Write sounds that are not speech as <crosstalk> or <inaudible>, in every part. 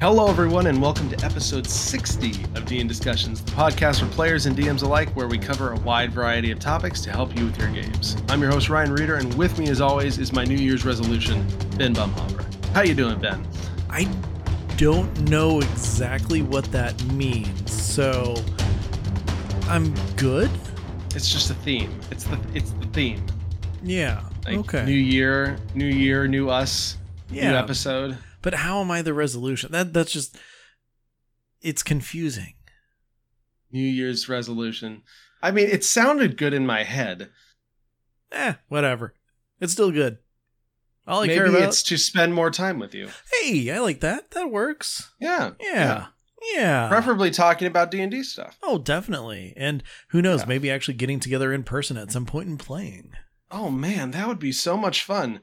Hello, everyone, and welcome to episode 60 of DN Discussions, the podcast for players and DMs alike, where we cover a wide variety of topics to help you with your games. I'm your host Ryan Reeder, and with me, as always, is my New Year's resolution, Ben Bumhopper. How you doing, Ben? I don't know exactly what that means, so I'm good. It's just a theme. It's the it's the theme. Yeah. Like okay. New year, new year, new us, new Yeah. episode. But how am I the resolution? That that's just it's confusing. New Year's resolution. I mean, it sounded good in my head. Eh, whatever. It's still good. All I Maybe care about. it's to spend more time with you. Hey, I like that. That works. Yeah. Yeah. Yeah. Preferably talking about D and D stuff. Oh, definitely. And who knows? Yeah. Maybe actually getting together in person at some point and playing. Oh man, that would be so much fun.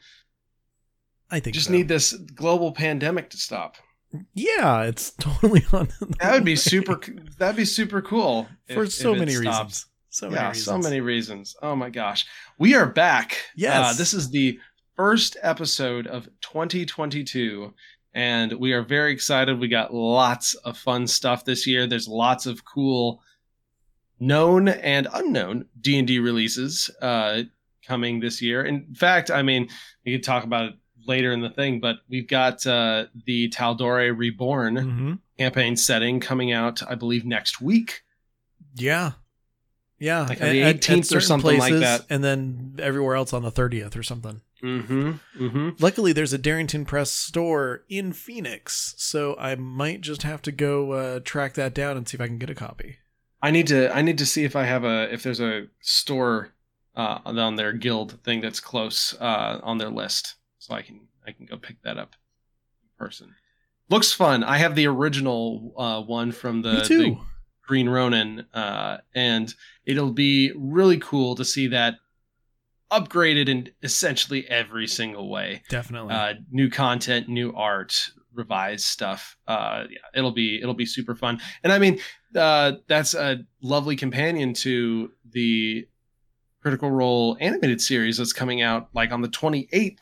I think Just so. need this global pandemic to stop. Yeah, it's <laughs> totally on. That would be super. that'd be super cool for if- so if many stopped. reasons. So many yeah, reasons. so many reasons. Oh my gosh, we are back. Yes. uh, this is the first episode of 2022, and we are very excited. We got lots of fun stuff this year. There's lots of cool known and unknown D and D releases uh, coming this year. In fact, I mean, we could talk about it later in the thing, but we've got uh, the Tal'Dorei Reborn Mhm. campaign setting coming out, I believe, next week. Yeah. Yeah. Like at- the at- at 18th or something like that. And then everywhere else on the 30th or something. Mm-hmm. Mm-hmm. Luckily, there's a Darrington Press store in Phoenix, so I might just have to go uh, track that down and see if I can get a copy. I need to I need to see if I have a if there's a store uh, on their guild thing that's close uh, on their list, so I can I can go pick that up in person. Looks fun. I have the original uh, one from the, the Green Ronin, uh, and it'll be really cool to see that upgraded in essentially every single way. Definitely. uh, new content, new art, revised stuff. Uh, yeah, it'll be it'll be super fun. And I mean, uh, that's a lovely companion to the Critical Role animated series that's coming out like on the 28th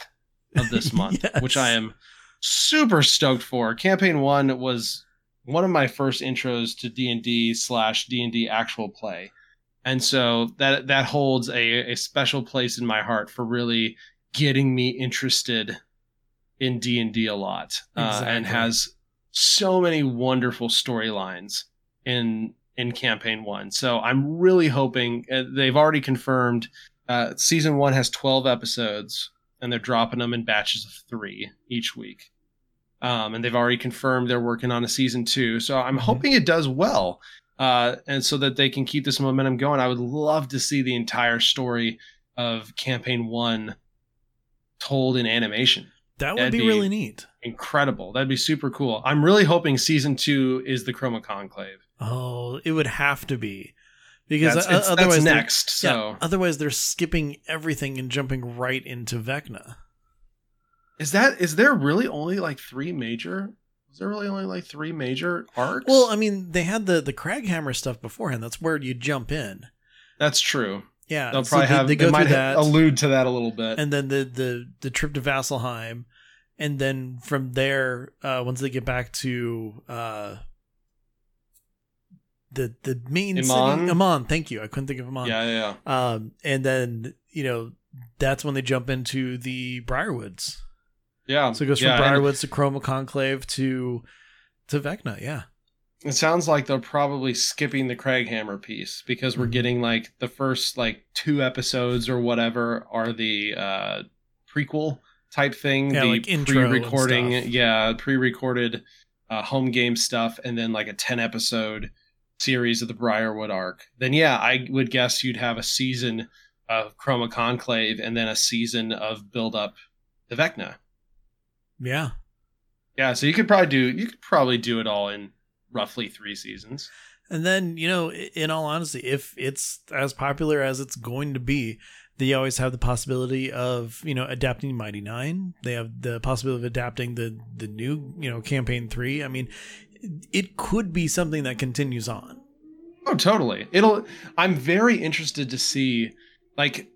of this <laughs> month, Yes. which I am super stoked for. Campaign one was one of my first intros to D and D slash D and D actual play. And so that that holds a, a special place in my heart for really getting me interested in D and D a lot, uh, and has so many wonderful storylines in in campaign one. So I'm really hoping uh, they've already confirmed uh, season one has 12 episodes, and they're dropping them in batches of three each week. Um, and they've already confirmed they're working on a season two. So I'm hoping it does well, uh, and so that they can keep this momentum going. I would love to see the entire story of campaign one told in animation that would that'd be, be- really neat. incredible. That'd be super cool. I'm really hoping season two is the Chroma Conclave. Oh, it would have to be. Because That's, it's- otherwise, they're- next. So yeah, otherwise they're skipping everything and jumping right into Vecna. is that is there really only like three major? Is there really only like three major arcs? Well, I mean, they had the the Kraghammer stuff beforehand. That's where you jump in. that's true. Yeah, They'll so probably they, have they they, go might through ha- that, allude to that a little bit. and then the the the trip to Vasselheim, and then from there, uh, once they get back to uh, the the main Emon? city, Emon. Thank you, I couldn't think of Emon. yeah, yeah, yeah. Um, and then you know that's when they jump into the Briarwoods. Yeah. So it goes from yeah, Briarwoods to Chroma Conclave to to Vecna. Yeah. It sounds like they're probably skipping the Kraghammer piece because we're Mhm. getting like the first like two episodes or whatever are the uh prequel type thing, Yeah, the like intro pre-recording, yeah, pre-recorded uh, home game stuff, and then like a ten episode series of the Briarwood arc. Then yeah, I would guess you'd have a season of Chroma Conclave and then a season of build up to Vecna. Yeah. Yeah, so you could probably do you could probably do it all in roughly three seasons. And then, you know, in all honesty, if it's as popular as it's going to be, they always have the possibility of, you know, adapting Mighty Nein. They have the possibility of adapting the the new, you know, campaign three. I mean, it could be something that continues on. Oh, totally. It'll. I'm very interested to see, like,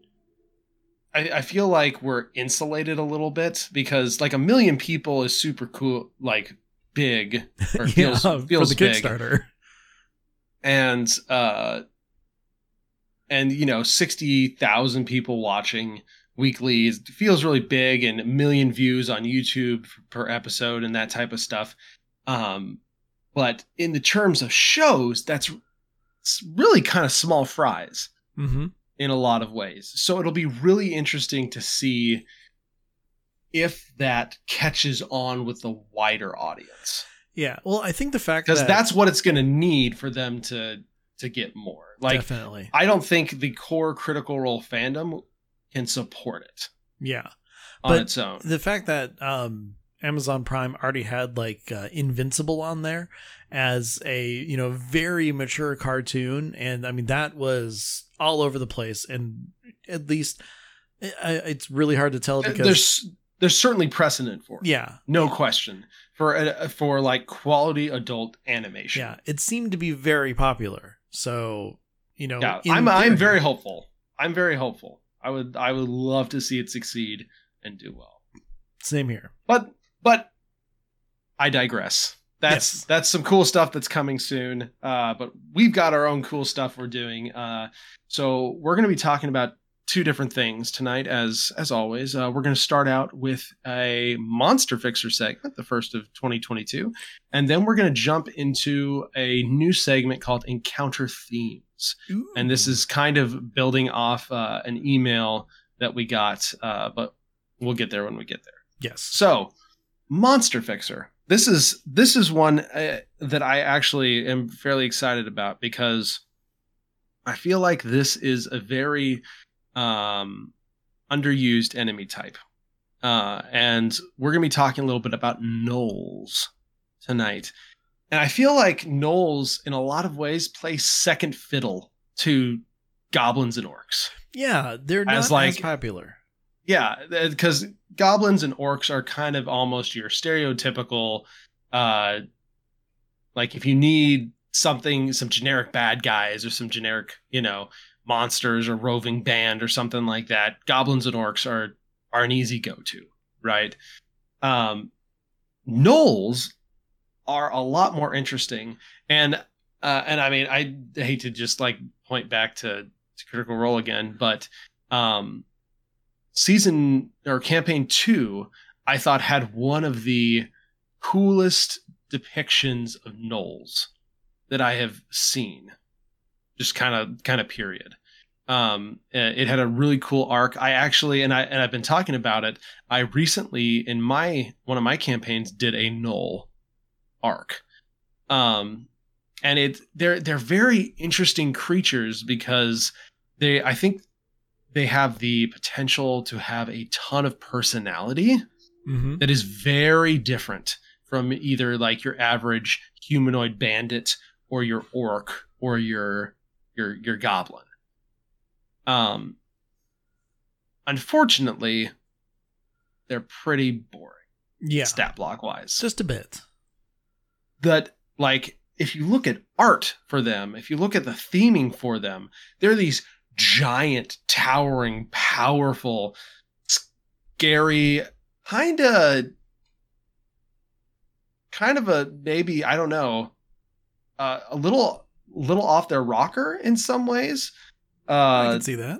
I, I feel like we're insulated a little bit because like a million people is super cool. Like big or <laughs> yeah, feels, for the big. Kickstarter. and uh and you know 60,000 people watching weekly feels really big and a million views on YouTube per episode and that type of stuff um but in the terms of shows that's really kind of small fries Mm-hmm. in a lot of ways so it'll be really interesting to see if that catches on with the wider audience Yeah. Well, I think the fact because that that's what it's going to need for them to to get more like definitely I don't think the core Critical Role fandom can support it yeah. on But its own. the fact that um Amazon Prime already had like uh, Invincible on there as a you know very mature cartoon, and I mean that was all over the place, and at least I, I- it's really hard to tell uh, because there's there's certainly precedent for it, yeah no question for a, for like quality adult animation. yeah it seemed to be very popular, so you know yeah. I'm I'm very hopeful. I'm very hopeful. I would I would love to see it succeed and do well. same here. But but I digress. That's Yes. that's some cool stuff that's coming soon. Uh, but we've got our own cool stuff we're doing. Uh, so we're going to be talking about two different things tonight, as as always. Uh, we're going to start out with a monster fixer segment, the first of 2022, and then we're going to jump into a new segment called Encounter Themes and this is kind of building off uh, an email that we got, uh, but we'll get there when we get there. yes So, Monster Fixer. This is this is one uh, that I actually am fairly excited about because I feel like this is a very um, underused enemy type, uh, and we're gonna be talking a little bit about gnolls tonight. And I feel like gnolls, in a lot of ways, play second fiddle to goblins and orcs. yeah they're not As, as, popular. Yeah, because goblins and orcs are kind of almost your stereotypical, uh, like if you need something, some generic bad guys or some generic, you know, monsters or roving band or something like that. Goblins and orcs are are an easy go to, right? Um, gnolls are a lot more interesting, and uh, and I mean I hate to just like point back to, to Critical Role again, but um season or campaign two, I thought had one of the coolest depictions of gnolls that I have seen. Just kind of, kind of period. Um, uh, it had a really cool arc. I actually, and I, and I've been talking about it. I recently, in my one of my campaigns, did a gnoll arc. Um, and it they're they're very interesting creatures because they, I think they have the potential to have a ton of personality Mm-hmm. that is very different from either like your average humanoid bandit or your orc or your your your goblin. Um unfortunately they're pretty boring Yeah, stat block wise. just a bit. that like if you look at art for them, if you look at the theming for them, they're these giant, towering, powerful, scary, kind of, kind of a maybe I don't know, uh, a little, little off their rocker in some ways. I Uh, can see that.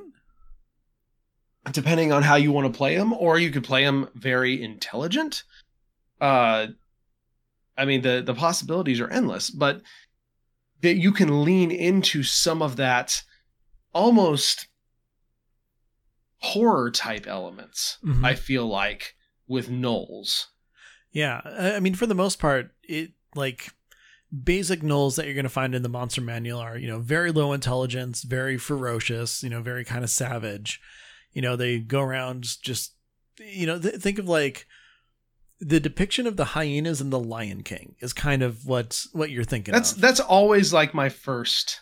depending on how you want to play them, or you could play them very intelligent. Uh, I mean, the the possibilities are endless, but that you can lean into some of that almost horror type elements. Mhm. I feel like with gnolls. Yeah, I mean, for the most part, it like basic gnolls that you're going to find in the monster manual are you know very low intelligence, very ferocious, you know, very kind of savage. You know, they go around just you know th- think of like the depiction of the hyenas in the Lion King is kind of what what you're thinking. That's of. that's always like my first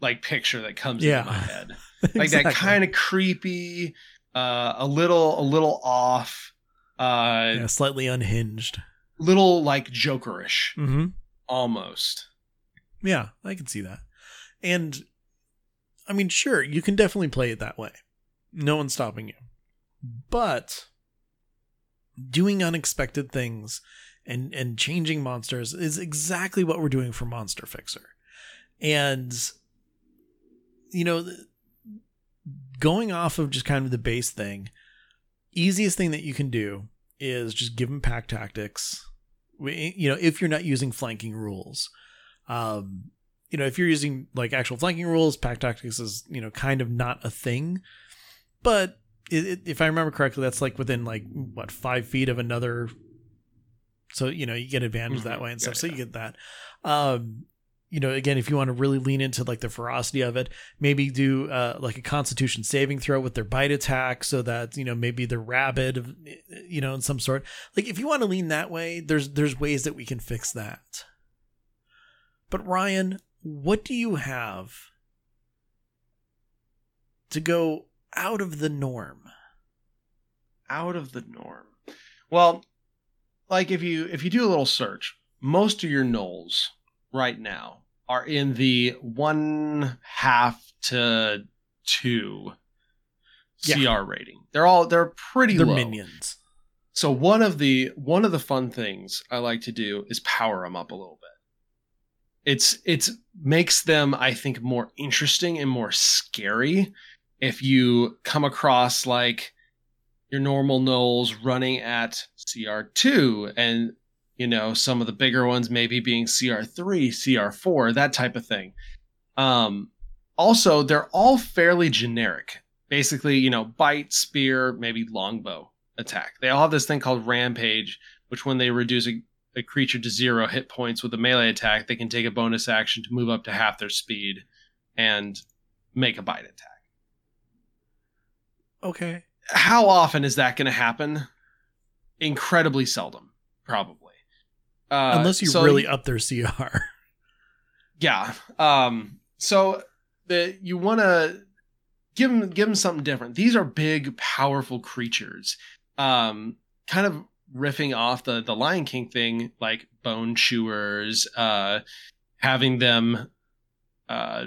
like picture that comes Yeah. into my head. <laughs> Like that kind of creepy, uh, a little a little off, uh, yeah, slightly unhinged. little like jokerish Mm-hmm. almost. Yeah, I can see that. And I mean, sure, you can definitely play it that way. No one's stopping you. But doing unexpected things and and changing monsters is exactly what we're doing for Monster Fixer. And you know, going off of just kind of the base thing, easiest thing that you can do is just give them pack tactics. You know, if you're not using flanking rules, um, you know, if you're using like actual flanking rules, pack tactics is you know kind of not a thing. But it, it, if I remember correctly, that's like within like what five feet of another. So you know you get advantage mm-hmm. that way and stuff. Yeah, so yeah. you get that. Um, you know, again, if you want to really lean into like the ferocity of it, maybe do uh, like a Constitution saving throw with their bite attack, so that you know maybe they're rabid, you know, in some sort. Like if you want to lean that way, there's there's ways that we can fix that. But Ryan, what do you have to go out of the norm? Out of the norm. Well, like if you if you do a little search, most of your gnolls right now are in the one half to two yeah. CR rating. They're all they're pretty they're low. minions. So one of the one of the fun things I like to do is power them up a little bit. It's it's makes them I think more interesting and more scary if you come across like your normal gnolls running at CR2 and you know, some of the bigger ones maybe being CR3, CR4, that type of thing. Um, also, they're all fairly generic. Basically, you know, bite, spear, maybe longbow attack. They all have this thing called rampage, which when they reduce a, a creature to zero hit points with a melee attack, they can take a bonus action to move up to half their speed and make a bite attack. Okay. How often is that going to happen? Incredibly seldom, probably. Uh, Unless you so really up their CR. <laughs> Yeah. Um, so the you want to give them give them something different. These are big, powerful creatures. Um, kind of riffing off the the Lion King thing, like bone chewers, uh, having them uh,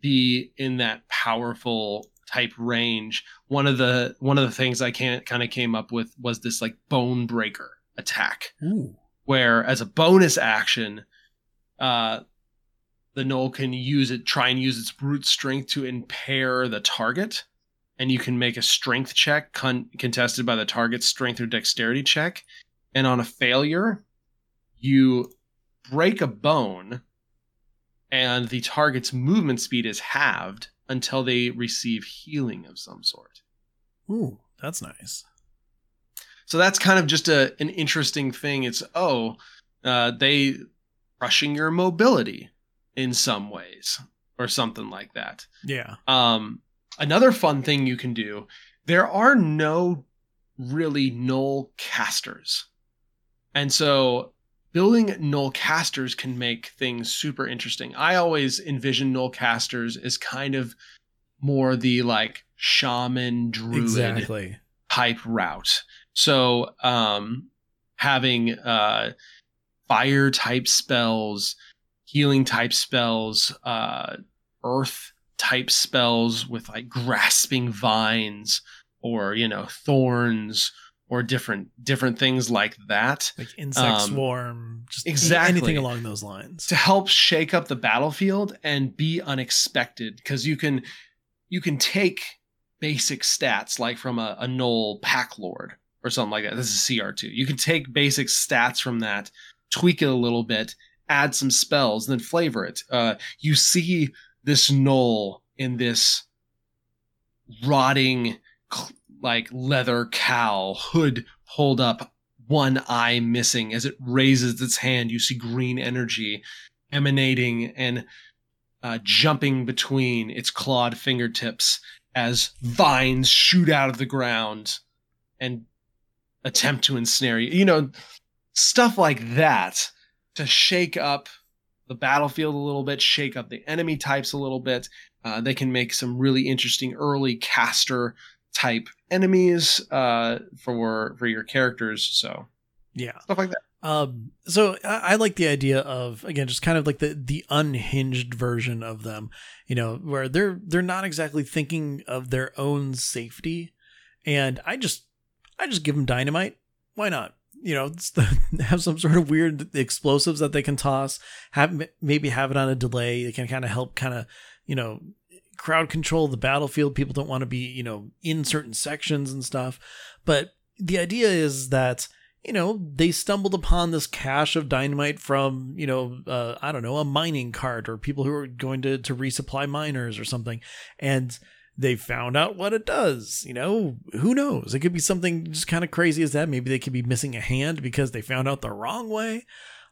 be in that powerful type range. One of the one of the things I can't kind of came up with was this like bone breaker attack. Ooh where as a bonus action, uh, the gnoll can use it, try and use its brute strength to impair the target, and you can make a strength check con- contested by the target's strength or dexterity check, and on a failure, you break a bone, and the target's movement speed is halved until they receive healing of some sort. Ooh, that's nice. So that's kind of just a an interesting thing. It's oh, uh, they crushing your mobility in some ways or something like that. Yeah. Um, another fun thing you can do. There are no really gnoll casters, and so building gnoll casters can make things super interesting. I always envision gnoll casters as kind of more the like shaman druid exactly. type route so um, having uh, fire type spells, healing type spells, uh, earth type spells with like grasping vines or you know thorns or different different things like that like insect um, swarm just exactly anything along those lines. To help shake up the battlefield and be unexpected because you can you can take basic stats like from a, a gnoll pack lord or something like that. This is CR2. You can take basic stats from that, tweak it a little bit, add some spells, then flavor it. Uh, you see this gnoll in this rotting, like leather cowl, hood pulled up, one eye missing. As it raises its hand, you see green energy emanating and uh, jumping between its clawed fingertips as vines shoot out of the ground and attempt to ensnare you. You know, stuff like that to shake up the battlefield a little bit, shake up the enemy types a little bit. Uh, they can make some really interesting early caster type enemies uh, for for your characters. So yeah, stuff like that. Um, so I, I, like the idea of again just kind of like the the unhinged version of them, you know, where they're they're not exactly thinking of their own safety, and I just I just give them dynamite. Why not? you know <laughs> have some sort of weird explosives that they can toss have maybe have it on a delay it can kind of help kind of you know crowd control the battlefield people don't want to be you know in certain sections and stuff but the idea is that you know they stumbled upon this cache of dynamite from you know uh, i don't know a mining cart or people who are going to to resupply miners or something and they found out what it does. You know, who knows? It could be something just kind of crazy as that. Maybe they could be missing a hand because they found out the wrong way.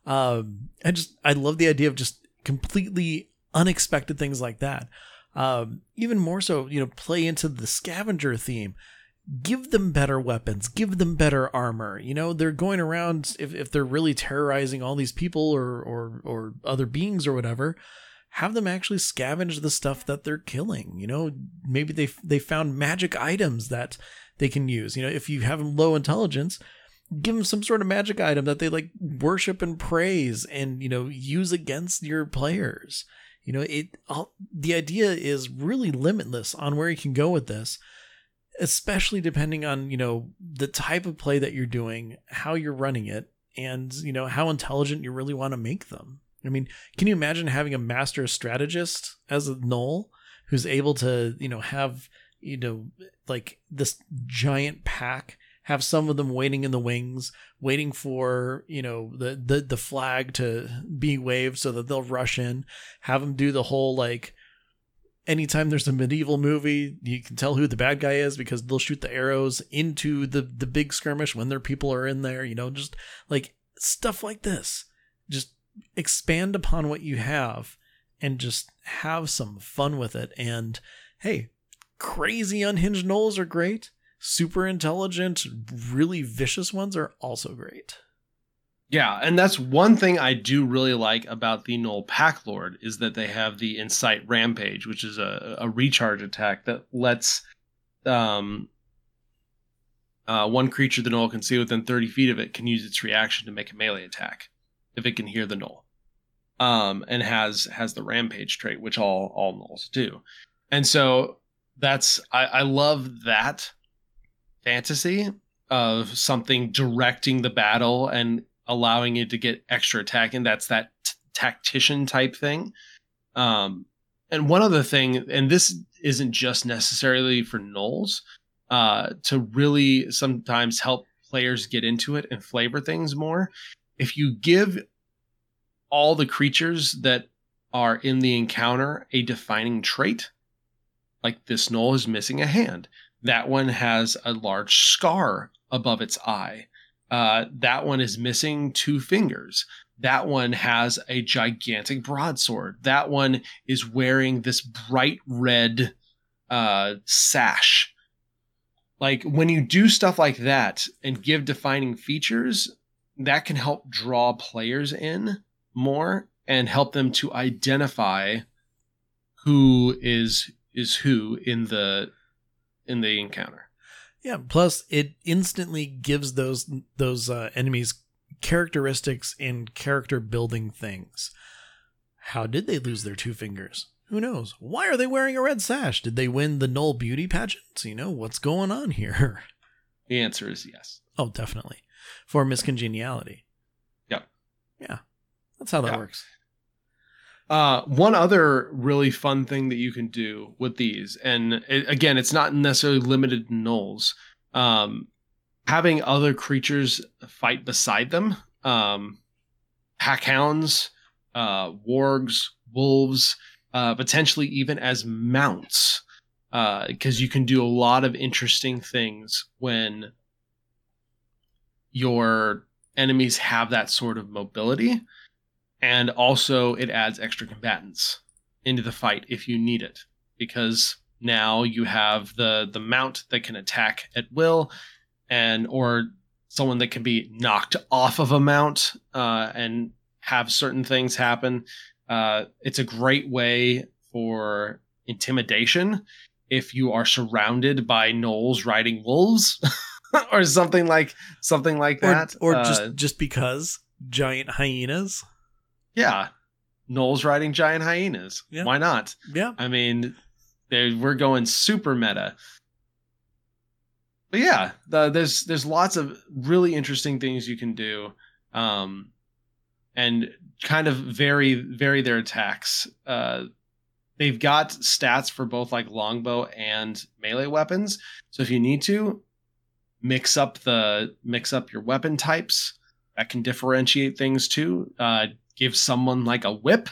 Um, I just, I love the idea of just completely unexpected things like that. Um, even more so, you know, play into the scavenger theme. Give them better weapons, give them better armor. You know, they're going around if, if they're really terrorizing all these people or or or other beings or whatever, have them actually scavenge the stuff that they're killing. You know, maybe they they found magic items that they can use. You know, if you have them low intelligence, give them some sort of magic item that they like worship and praise and you know use against your players. You know, it all, the idea is really limitless on where you can go with this, especially depending on, you know, the type of play that you're doing, how you're running it, and, you know, how intelligent you really want to make them. I mean, can you imagine having a master strategist as a gnoll who's able to, you know, have, you know, like this giant pack, have some of them waiting in the wings, waiting for, you know, the the the flag to be waved so that they'll rush in, have them do the whole like anytime there's a medieval movie, you can tell who the bad guy is because they'll shoot the arrows into the the big skirmish when their people are in there, you know, just like stuff like this. Just expand upon what you have and just have some fun with it. And hey, crazy unhinged gnolls are great. Super intelligent, really vicious ones are also great. Yeah, and that's one thing I do really like about the Gnoll Pack Lord is that they have the Incite Rampage, which is a, a recharge attack that lets um, uh, one creature the Gnoll can see within 30 feet of it can use its reaction to make a melee attack if it can hear the Gnoll. Um, and has has the rampage trait, which all all gnolls do. And so that's I, I love that fantasy of something directing the battle and allowing it to get extra attack, and that's that t- tactician type thing. Um, and one other thing, and this isn't just necessarily for gnolls, uh, to really sometimes help players get into it and flavor things more. If you give all the creatures that are in the encounter a defining trait. Like this gnoll is missing a hand. That one has a large scar above its eye. Uh, that one is missing two fingers. That one has a gigantic broadsword. That one is wearing this bright red uh, sash. Like when you do stuff like that and give defining features, that can help draw players in more and help them to identify who is is who in the in the encounter. Yeah, plus it instantly gives those those uh, enemies characteristics and character building things. How did they lose their two fingers? Who knows? Why are they wearing a red sash? Did they win the Gnoll beauty pageant? So, you know, what's going on here? <laughs> The answer is yes. Oh, definitely. For miscongeniality. Yep. Yeah. That's how that yeah. works. Uh, one other really fun thing that you can do with these, and it, again, it's not necessarily limited to gnolls. Um, having other creatures fight beside them, um, packhounds, uh, wargs, wolves, uh, potentially even as mounts, because uh, you can do a lot of interesting things when your enemies have that sort of mobility and also it adds extra combatants into the fight if you need it because now you have the the mount that can attack at will and or someone that can be knocked off of a mount uh, and have certain things happen. Uh, it's a great way for intimidation if you are surrounded by gnolls riding wolves <laughs> <laughs> or something like something like that or, or uh, just just because giant hyenas yeah, Gnolls riding giant hyenas. Yeah. Why not? Yeah. I mean, we're going super meta. but yeah, the, there's there's lots of really interesting things you can do, um, and kind of vary vary their attacks. Uh, they've got stats for both like longbow and melee weapons, so if you need to mix up the mix up your weapon types, that can differentiate things too. Uh, give someone like a whip,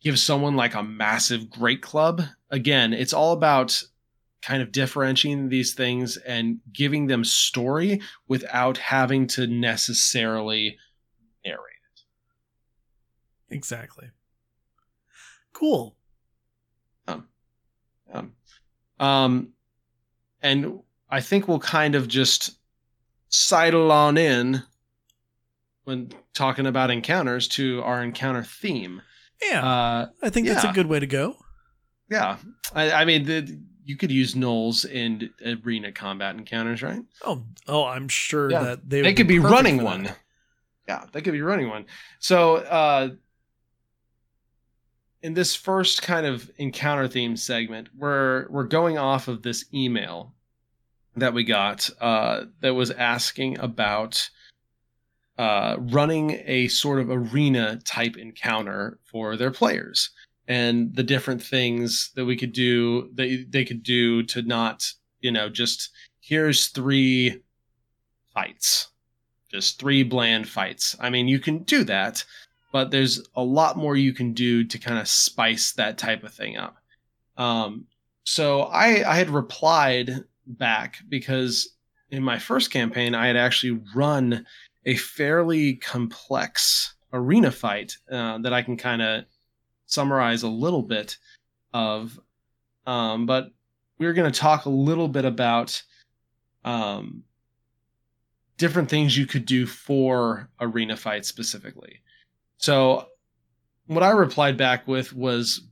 give someone like a massive great club. Again, it's all about kind of differentiating these things and giving them story without having to necessarily narrate it. Exactly. Cool. Um, um, um, and I think we'll kind of just sidle on in when talking about encounters to our encounter theme. Yeah, uh, I think that's a good way to go. Yeah, I, I mean, the, you could use gnolls in arena combat encounters, right? Oh, oh, I'm sure yeah. that they they could be, be running one. Yeah, they could be running one. So, uh, in this first kind of encounter theme segment, we're we're going off of this email that we got uh, that was asking about uh, running a sort of arena type encounter for their players and the different things that we could do that they could do to not you know just here's three fights just three bland fights. I mean you can do that but there's a lot more you can do to kind of spice that type of thing up. Um, so i i had replied back because in my first campaign i had actually run a fairly complex arena fight uh, that i can kind of summarize a little bit of. Um, but we're going to talk a little bit about um, different things you could do for arena fights specifically. So, what I replied back with was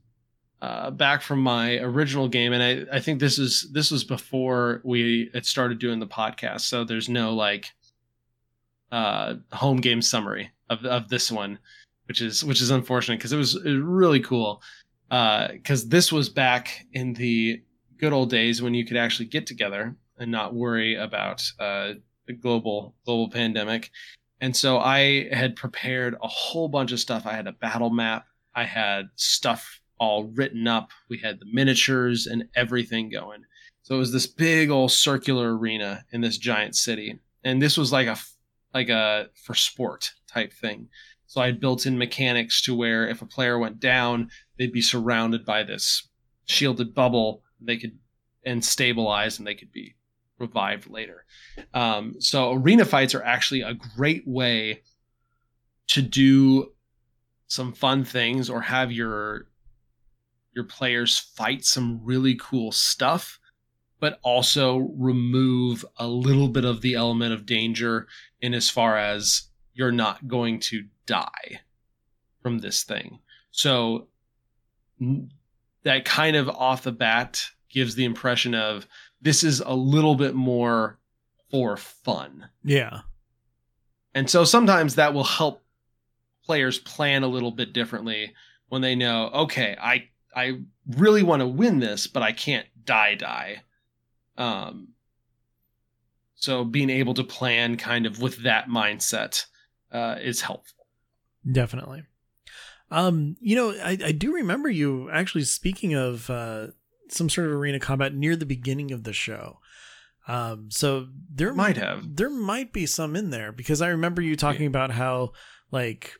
uh, back from my original game, and I, I think this is this was before we had started doing the podcast, so there's no like uh, home game summary of of this one which is which is unfortunate because it was, it was really cool. Because uh, this was back in the good old days when you could actually get together and not worry about uh, the global global pandemic. And so I had prepared a whole bunch of stuff. I had a battle map. I had stuff all written up. We had the miniatures and everything going. So it was this big old circular arena in this giant city. And this was like a like a for sport type thing. So I built in mechanics to where if a player went down, they'd be surrounded by this shielded bubble. They could and stabilize, and they could be revived later. Um, so arena fights are actually a great way to do some fun things or have your your players fight some really cool stuff but also remove a little bit of the element of danger in as far as you're not going to die from this thing. So that kind of off the bat gives the impression of this is a little bit more for fun. Yeah. And so sometimes that will help players plan a little bit differently when they know, okay, I I really want to win this, but I can't die die. Um so being able to plan kind of with that mindset uh, is helpful. Definitely. Um, you know, I, I do remember you actually speaking of uh, some sort of arena combat near the beginning of the show. Um, so there might have there might be some in there because I remember you talking yeah. about how like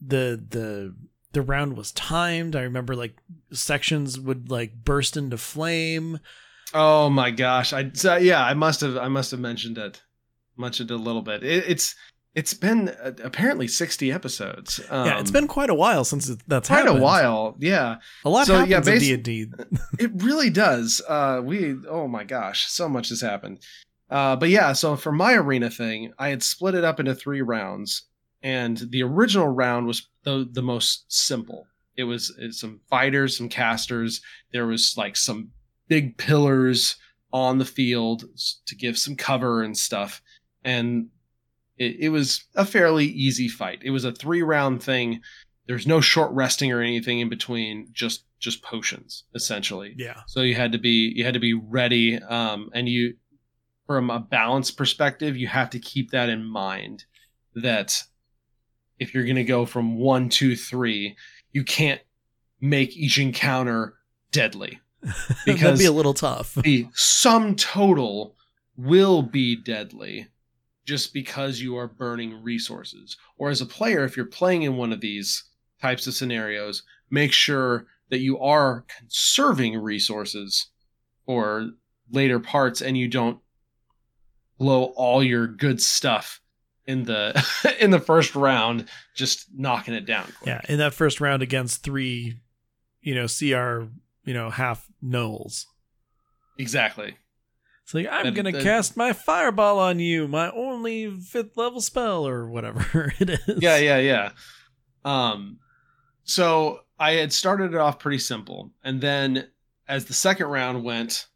the the the round was timed. I remember like sections would like burst into flame. Oh my gosh! I so, yeah, I must have I must have mentioned it, mentioned it a little bit. It, it's it's been uh, apparently 60 episodes. Um, yeah, it's been quite a while since that's quite happened. a while. Yeah, a lot so, happens yeah, in D and D. <laughs> It really does. Uh, we oh my gosh, so much has happened. Uh, but yeah, so for my arena thing, I had split it up into three rounds, and the original round was the the most simple. It was, it was some fighters, some casters. There was like some big pillars on the field to give some cover and stuff. And it, it was a fairly easy fight. It was a three round thing. There's no short resting or anything in between. Just just potions essentially. Yeah. So you had to be you had to be ready. Um, and you from a balance perspective, you have to keep that in mind that if you're going to go from one, two, three, you can't make each encounter deadly <laughs> because that'd be a little tough. the sum total will be deadly just because you are burning resources. Or as a player, if you're playing in one of these types of scenarios, make sure that you are conserving resources for later parts and you don't blow all your good stuff in the <laughs> in the first round just knocking it down quick. yeah in that first round against three you know cr you know half gnolls exactly. It's like i'm gonna cast my fireball on you my only fifth level spell or whatever <laughs> it is. Yeah yeah yeah. Um so i had started it off pretty simple and then as the second round went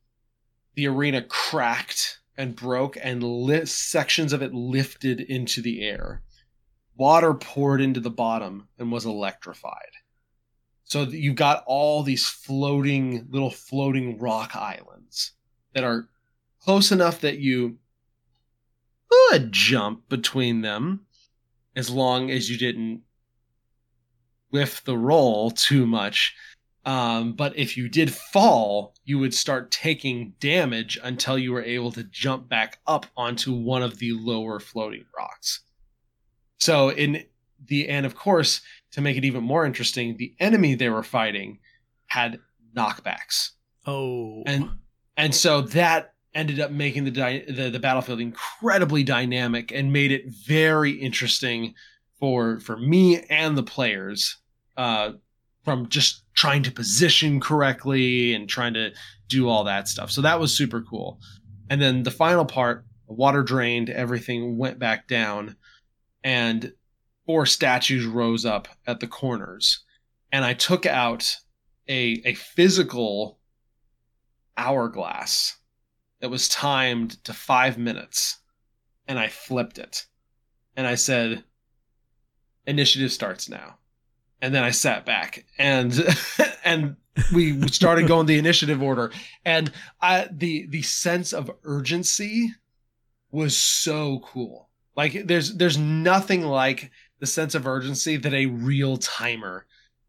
the arena cracked and broke, and li- sections of it lifted into the air. Water poured into the bottom and was electrified. So you've got all these floating, little floating rock islands that are close enough that you could jump between them as long as you didn't whiff the roll too much um, but if you did fall, you would start taking damage until you were able to jump back up onto one of the lower floating rocks. So in the and of course, to make it even more interesting, the enemy they were fighting had knockbacks. Oh. And and so that ended up making the, di- the the battlefield incredibly dynamic and made it very interesting for for me and the players uh, from just trying to position correctly and trying to do all that stuff. So that was super cool. And then the final part, water drained, everything went back down, and four statues rose up at the corners. And I took out a a physical hourglass that was timed to five minutes, and I flipped it. And I said, Initiative starts now and then I sat back and <laughs> and we started going the initiative order and I the the sense of urgency was so cool. Like there's there's nothing like the sense of urgency that a real timer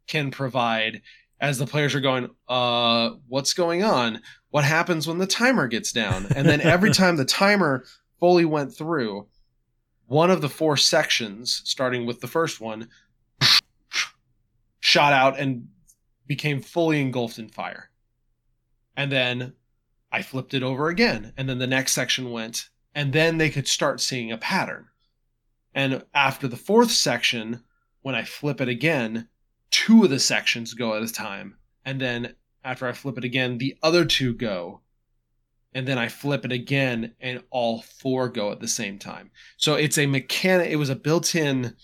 can provide as the players are going, uh, what's going on? What happens when the timer gets down? And then every <laughs> time the timer fully went through, one of the four sections, starting with the first one, shot out and became fully engulfed in fire. And then I flipped it over again. And then the next section went, and then they could start seeing a pattern. And after the fourth section, when I flip it again, two of the sections go at a time. And then after I flip it again, the other two go. And then I flip it again, and all four go at the same time. So it's a mechanic, it was a built in,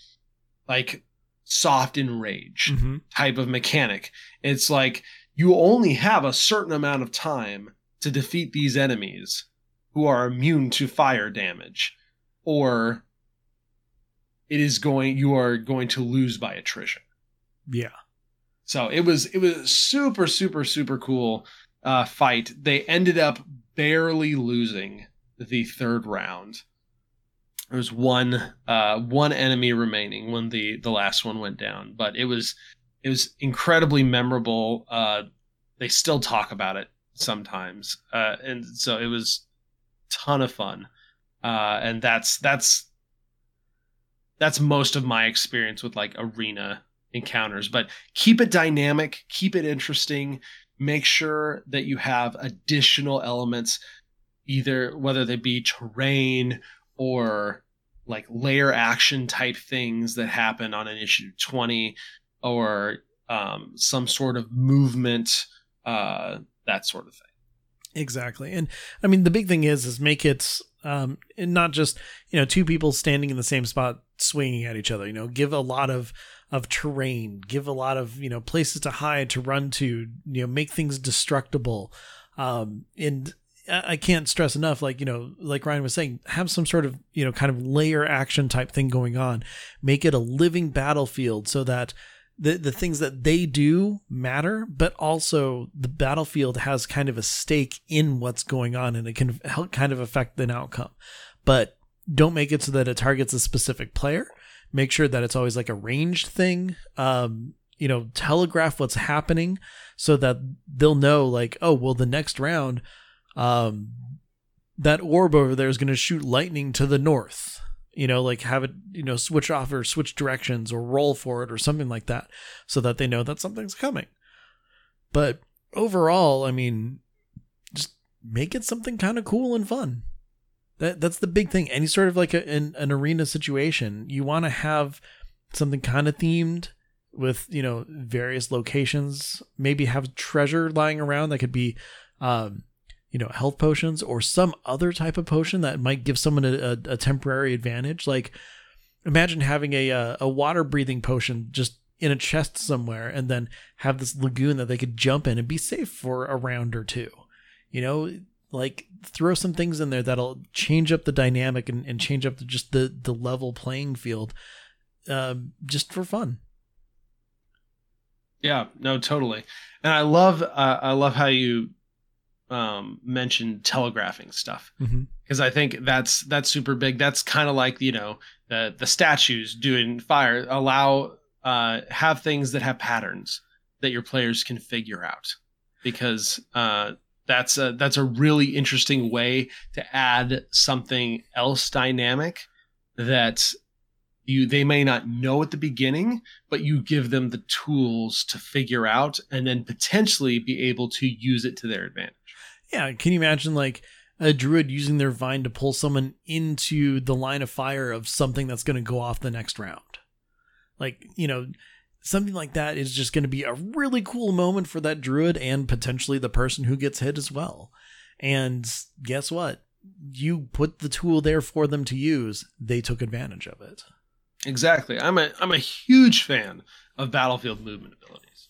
like, soft enrage mm-hmm. type of mechanic. It's like you only have a certain amount of time to defeat these enemies who are immune to fire damage or it is going you are going to lose by attrition. Yeah. So it was it was super super super cool uh fight. They ended up barely losing the third round there was one uh, one enemy remaining when the the last one went down, but it was it was incredibly memorable. Uh, they still talk about it sometimes, uh, and so it was ton of fun. Uh, and that's that's that's most of my experience with like arena encounters. But keep it dynamic, keep it interesting. Make sure that you have additional elements, either whether they be terrain or like lair action type things that happen on an issue 20 or um, some sort of movement uh, that sort of thing. Exactly. And i mean the big thing is is make it um, not just you know two people standing in the same spot swinging at each other you know give a lot of of terrain give a lot of you know places to hide to run to you know make things destructible um, and I can't stress enough, like, you know, like Ryan was saying, have some sort of, you know, kind of lair action type thing going on. Make it a living battlefield so that the the things that they do matter, but also the battlefield has kind of a stake in what's going on, and it can help kind of affect an outcome. But don't make it so that it targets a specific player. Make sure that it's always like a ranged thing. Um, you know, telegraph what's happening so that they'll know, like, oh, well, the next round, um, that orb over there is going to shoot lightning to the north you know, like have it, you know, switch off or switch directions or roll for it or something like that so that they know that something's coming. But overall, I mean, just make it something kind of cool and fun. That that's the big thing. Any sort of like a, an, an arena situation, you want to have something kind of themed with, you know, various locations, maybe have treasure lying around that could be um, you know, health potions or some other type of potion that might give someone a, a, a temporary advantage. Like, imagine having a uh, a water breathing potion just in a chest somewhere, and then have this lagoon that they could jump in and be safe for a round or two. You know, like throw some things in there that'll change up the dynamic and, and change up the, just the the level playing field, um, just for fun. Yeah, no, totally. And I love uh, I love how you um, mentioned telegraphing stuff because mm-hmm. I think that's that's super big. That's kind of like you know the the statues doing fire allow uh, have things that have patterns that your players can figure out because uh, that's a that's a really interesting way to add something else dynamic that you they may not know at the beginning but you give them the tools to figure out and then potentially be able to use it to their advantage yeah, can you imagine like a druid using their vine to pull someone into the line of fire of something that's going to go off the next round? Like, you know, something like that is just going to be a really cool moment for that druid and potentially the person who gets hit as well. And guess what? You put the tool there for them to use. They took advantage of it. Exactly. I'm a I'm a huge fan of battlefield movement abilities.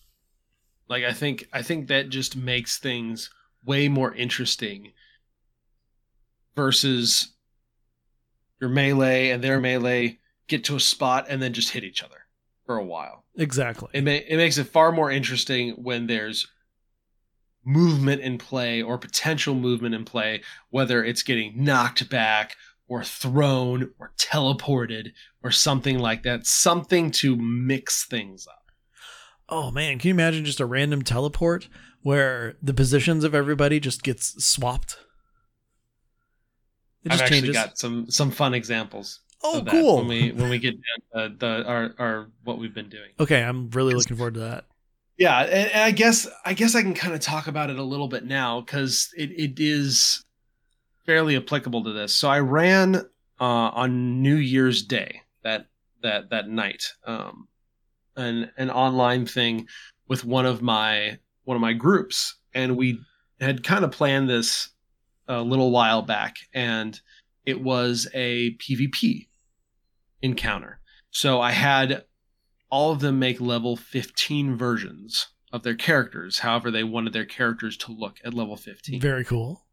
Like I think I think that just makes things way more interesting versus your melee and their melee get to a spot and then just hit each other for a while. Exactly. It, may, it makes it far more interesting when there's movement in play or potential movement in play, whether it's getting knocked back or thrown or teleported or something like that. Something to mix things up. Oh man, can you imagine just a random teleport where the positions of everybody just gets swapped. It just I've changes. actually got some some fun examples. Oh, cool! When we when we get uh, the our our what we've been doing. Okay, I'm really looking forward to that. Yeah, and, and I guess I guess I can kind of talk about it a little bit now because it, it is fairly applicable to this. So I ran uh, on New Year's Day that that that night, um, an an online thing with one of my one of my groups, and we had kind of planned this a little while back, and it was a PvP encounter. So I had all of them make level 15 versions of their characters, however they wanted their characters to look at level 15. Very cool.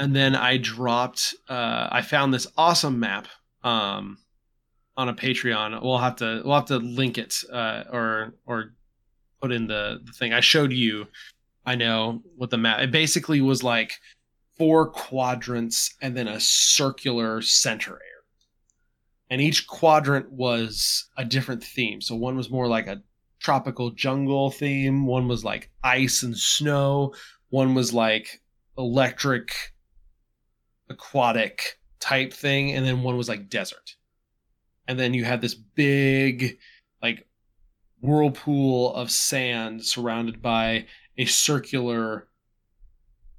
And then I dropped uh, I found this awesome map um, on a Patreon. We'll have to we'll have to link it uh, or or put in the, the thing. I showed you, I know, what the map. It basically was like four quadrants and then a circular center area. And each quadrant was a different theme. So one was more like a tropical jungle theme, one was like ice and snow, one was like electric aquatic type thing, and then one was like desert. And then you had this big like whirlpool of sand surrounded by a circular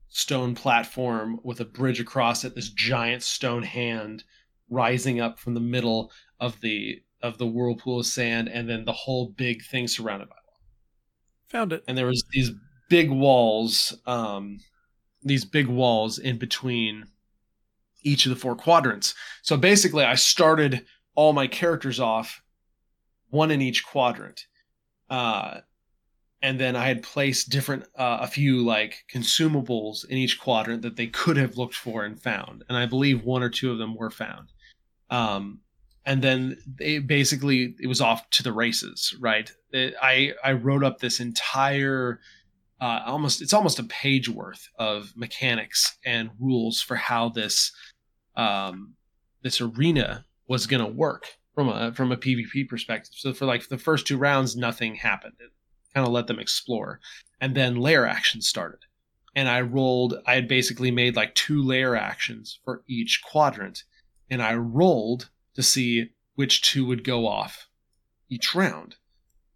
stone platform with a bridge across it this giant stone hand rising up from the middle of the of the whirlpool of sand and then the whole big thing surrounded by wall found it. And there was these big walls um these big walls in between each of the four quadrants. So basically i started all my characters off one in each quadrant uh, and then I had placed different uh, a few like consumables in each quadrant that they could have looked for and found, and I believe one or two of them were found. Um, and then it basically it was off to the races right? It, i i wrote up this entire uh, almost it's almost a page worth of mechanics and rules for how this um, this arena was going to work from a from a PvP perspective. So for like the first two rounds, nothing happened. It kind of let them explore, and then lair actions started. And I rolled. I had basically made like two lair actions for each quadrant, and I rolled to see which two would go off each round.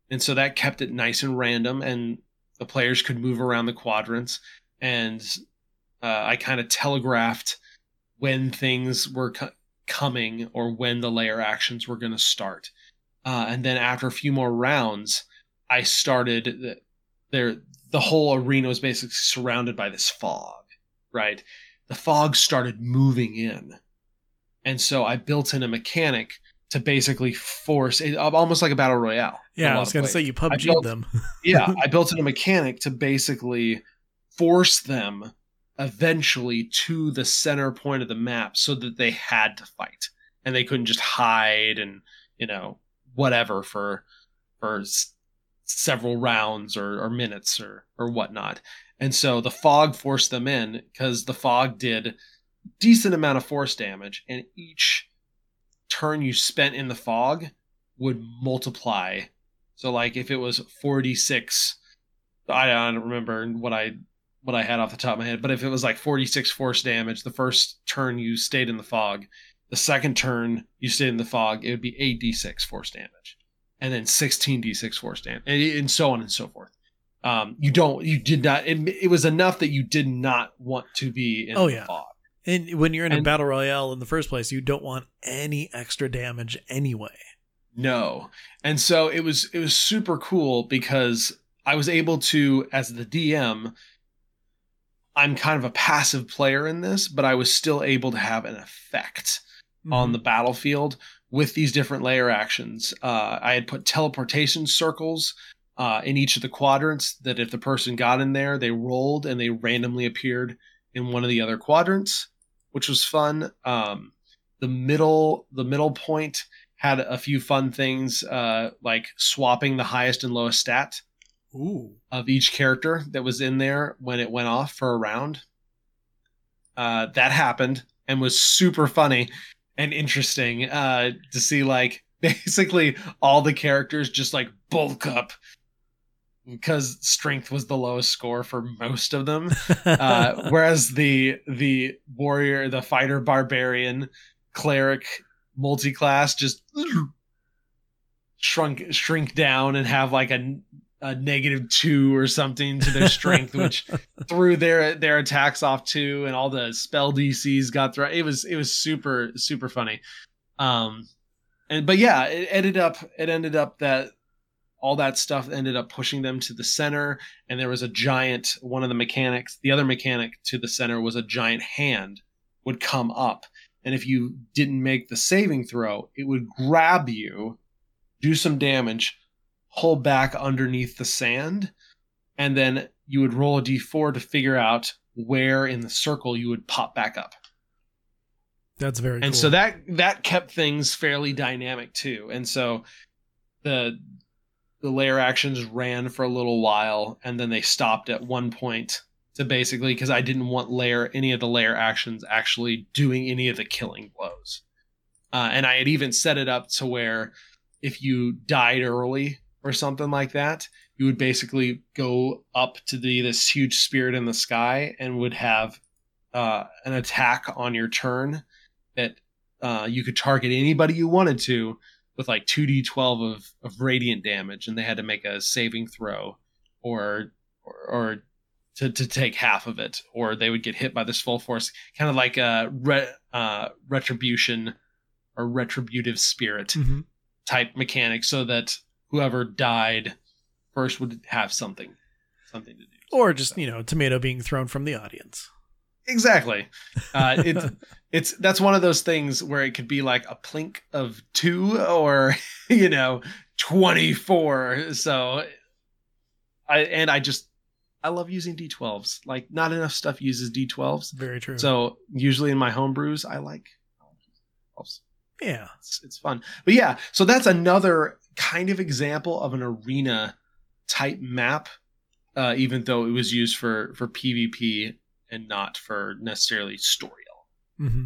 And so that kept it nice and random, and the players could move around the quadrants. And uh, I kind of telegraphed when things were co- coming or when the lair actions were going to start. Uh, and then after a few more rounds, I started the, there. The whole arena was basically surrounded by this fog, right? The fog started moving in, and so I built in a mechanic to basically force it, almost like a battle royale. Yeah, I was going to say you PUBG them. <laughs> yeah, I built in a mechanic to basically force them eventually to the center point of the map so that they had to fight. And they couldn't just hide and you know whatever for for s- several rounds or, or minutes or or whatnot. And so the fog forced them in because the fog did decent amount of force damage and each turn you spent in the fog would multiply. So like if it was 46 I don't remember what I what I had off the top of my head, but if it was like 46 force damage, the first turn you stayed in the fog, the second turn you stayed in the fog, it would be 8d6 force damage, and then 16d6 force damage, and, and so on and so forth. Um, you don't, you did not, it, it, was enough that you did not want to be in oh, the yeah. fog. And when you're in and, a battle royale in the first place, you don't want any extra damage anyway. No. And so it was it was super cool because I was able to as the DM I'm kind of a passive player in this, but I was still able to have an effect mm-hmm. on the battlefield with these different lair actions. Uh, I had put teleportation circles uh, in each of the quadrants that if the person got in there, they rolled and they randomly appeared in one of the other quadrants, which was fun. Um, the middle, the middle point had a few fun things uh, like swapping the highest and lowest stat Ooh. of each character that was in there when it went off for a round. Uh, that happened and was super funny and interesting uh, to see like <laughs> basically all the characters just like bulk up because strength was the lowest score for most of them <laughs> uh, whereas the the warrior the fighter barbarian cleric multi-class just shrunk shrink down and have like a a negative two or something to their strength, <laughs> which threw their their attacks off too, and all the spell DCs got through. It was it was super super funny. Um, and but yeah, it ended up it ended up that all that stuff ended up pushing them to the center, and there was a giant one of the mechanics. The other mechanic to the center was a giant hand would come up, and if you didn't make the saving throw, it would grab you, do some damage pull back underneath the sand, and then you would roll a d4 to figure out where in the circle you would pop back up. That's very and cool. so that that kept things fairly dynamic too. And so the the lair actions ran for a little while and then they stopped at one point to basically because I didn't want lair any of the lair actions actually doing any of the killing blows. Uh, and I had even set it up to where if you died early or something like that, you would basically go up to the this huge spirit in the sky and would have uh, an attack on your turn that uh, you could target anybody you wanted to with like 2d12 of, of radiant damage and they had to make a saving throw or or, or to, to take half of it or they would get hit by this full force kind of like a re, uh, retribution or retributive spirit mm-hmm. type mechanic so that whoever died first would have something something to do. Or just you know tomato being thrown from the audience. Exactly. <laughs> Uh, it's it's that's one of those things where it could be like a plink of two or <laughs> you know 24 so i and i just i love using d12s like not enough stuff uses d12s very true. So usually in my home brews i like 12s Yeah. It's, it's fun. But yeah, so that's another kind of example of an arena type map, uh, even though it was used for for PvP and not for necessarily story Mm-hmm.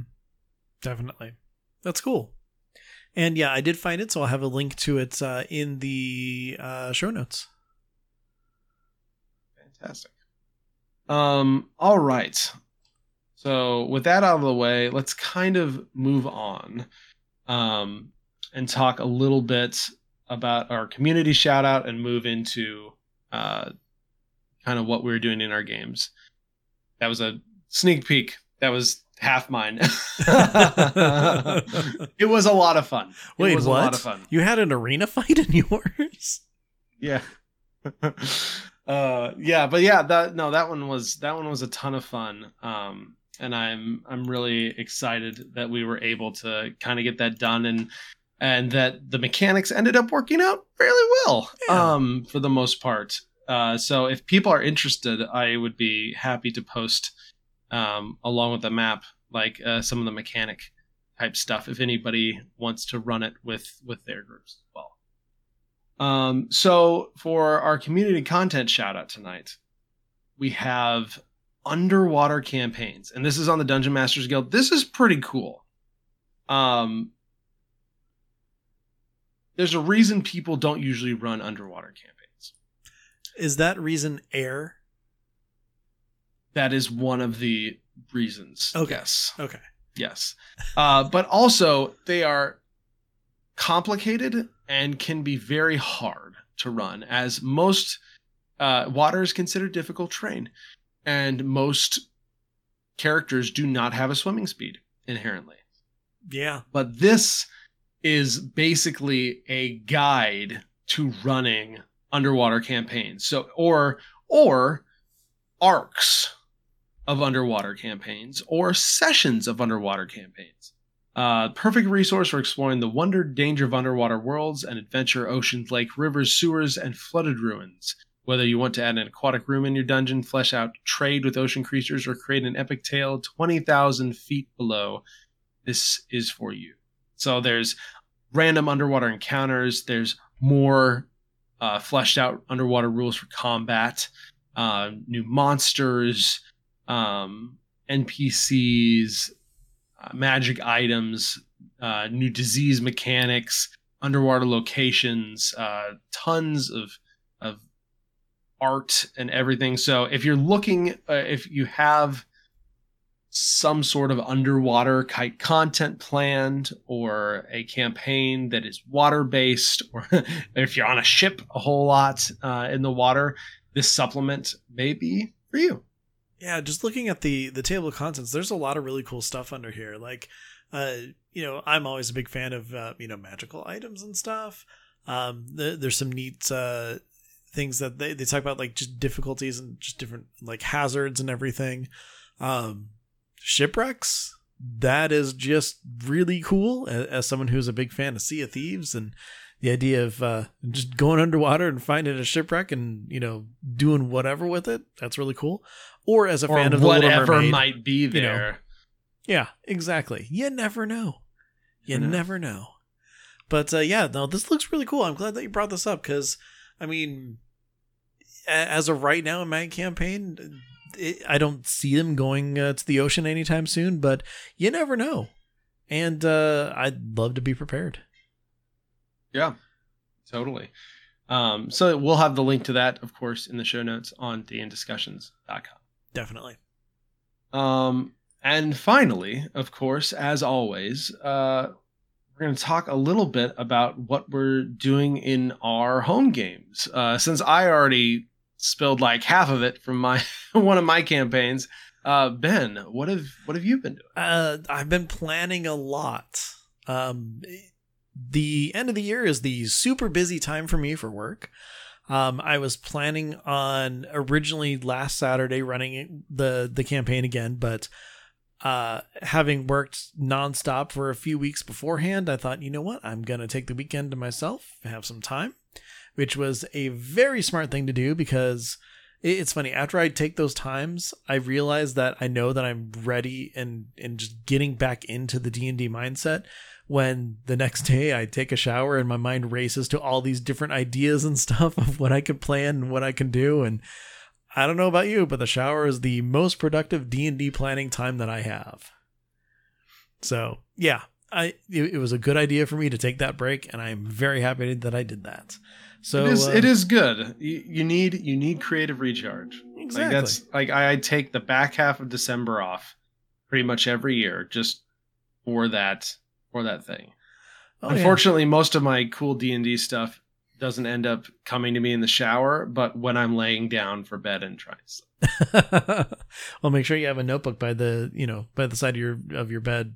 Definitely. That's cool. And yeah, I did find it, so I'll have a link to it uh, in the uh, show notes. Fantastic. Um, all right. So with that out of the way, let's kind of move on um, and talk a little bit about our community shout out and move into uh, kind of what we are doing in our games. That was a sneak peek. That was half mine. <laughs> it was a lot of fun. It Wait, was what? a lot of fun. You had an arena fight in yours? Yeah. <laughs> uh yeah, but yeah, that no, that one was that one was a ton of fun. Um and I'm I'm really excited that we were able to kind of get that done and and that the mechanics ended up working out fairly well Yeah. um for the most part. Uh so if people are interested, I would be happy to post um along with the map like uh, some of the mechanic type stuff if anybody wants to run it with with their groups as well. Um, so for our community content shout out tonight, we have underwater campaigns, and this is on the Dungeon Masters Guild. This is pretty cool. Um, there's a reason people don't usually run underwater campaigns. Is that reason air? That is one of the reasons. Okay. Yes. Okay. Yes. Uh, but also, they are complicated and can be very hard to run, as most uh, water is considered difficult terrain, and most characters do not have a swimming speed inherently. Yeah. But this is basically a guide to running underwater campaigns. So, or or arcs of underwater campaigns or sessions of underwater campaigns. Uh, perfect resource for exploring the wonder, danger of underwater worlds and adventure oceans, lake, rivers, sewers, and flooded ruins. Whether you want to add an aquatic room in your dungeon, flesh out trade with ocean creatures, or create an epic tale 20,000 feet below, this is for you. So there's random underwater encounters, there's more uh, fleshed out underwater rules for combat, uh, new monsters, um, NPCs, uh, magic items, uh, new disease mechanics, underwater locations, uh, tons of of art and everything. So if you're looking, uh, if you have some sort of underwater kite content planned or a campaign that is water based or <laughs> if you're on a ship a whole lot uh, in the water this supplement may be for you Yeah, just looking at the the table of contents, there's a lot of really cool stuff under here. Like, uh, you know, I'm always a big fan of uh, you know magical items and stuff. Um, the, there's some neat uh things that they they talk about like just difficulties and just different like hazards and everything. Um, shipwrecks. That is just really cool as, someone who's a big fan of Sea of Thieves and the idea of uh, just going underwater and finding a shipwreck and you know doing whatever with it. That's really cool. Or as a or fan of whatever Mermaid, might be know. there yeah, exactly. You never know. You Never know. never know. But uh, yeah, no, this looks really cool. I'm glad that you brought this up because, I mean, as of right now in my campaign, it, I don't see them going uh, to the ocean anytime soon. But you never know, and uh, I'd love to be prepared. Yeah, totally. Um, so we'll have the link to that, of course, in the show notes on dndiscussions.com. Definitely. Um, and finally, of course, as always, uh, we're going to talk a little bit about what we're doing in our home games. Uh, since I already spilled like half of it from my <laughs> one of my campaigns, uh, Ben, what have what have you been doing? Uh, I've been planning a lot. Um, the end of the year is the super busy time for me for work. Um, I was planning on originally last Saturday running the the campaign again, but uh, having worked nonstop for a few weeks beforehand, I thought, you know what, I'm gonna take the weekend to myself, have some time, which was a very smart thing to do because it's funny after I take those times, I realize that I know that I'm ready and and just getting back into the D and D mindset. When the next <laughs> day I take a shower and my mind races to all these different ideas and stuff <laughs> of what I could plan and what I can do, and I don't know about you, but the shower is the most productive D and D planning time that I have. So yeah, I it, it was a good idea for me to take that break, and I'm very happy that I did that. So it is uh, it is good. You, you need you need creative recharge. exactly. Like that's like I, I take the back half of December off pretty much every year just for that for that thing. Oh, yeah. Unfortunately, most of my cool D and D stuff doesn't end up coming to me in the shower, but when I'm laying down for bed and trying. to sleep. <laughs> well, make sure you have a notebook by the you know by the side of your of your bed.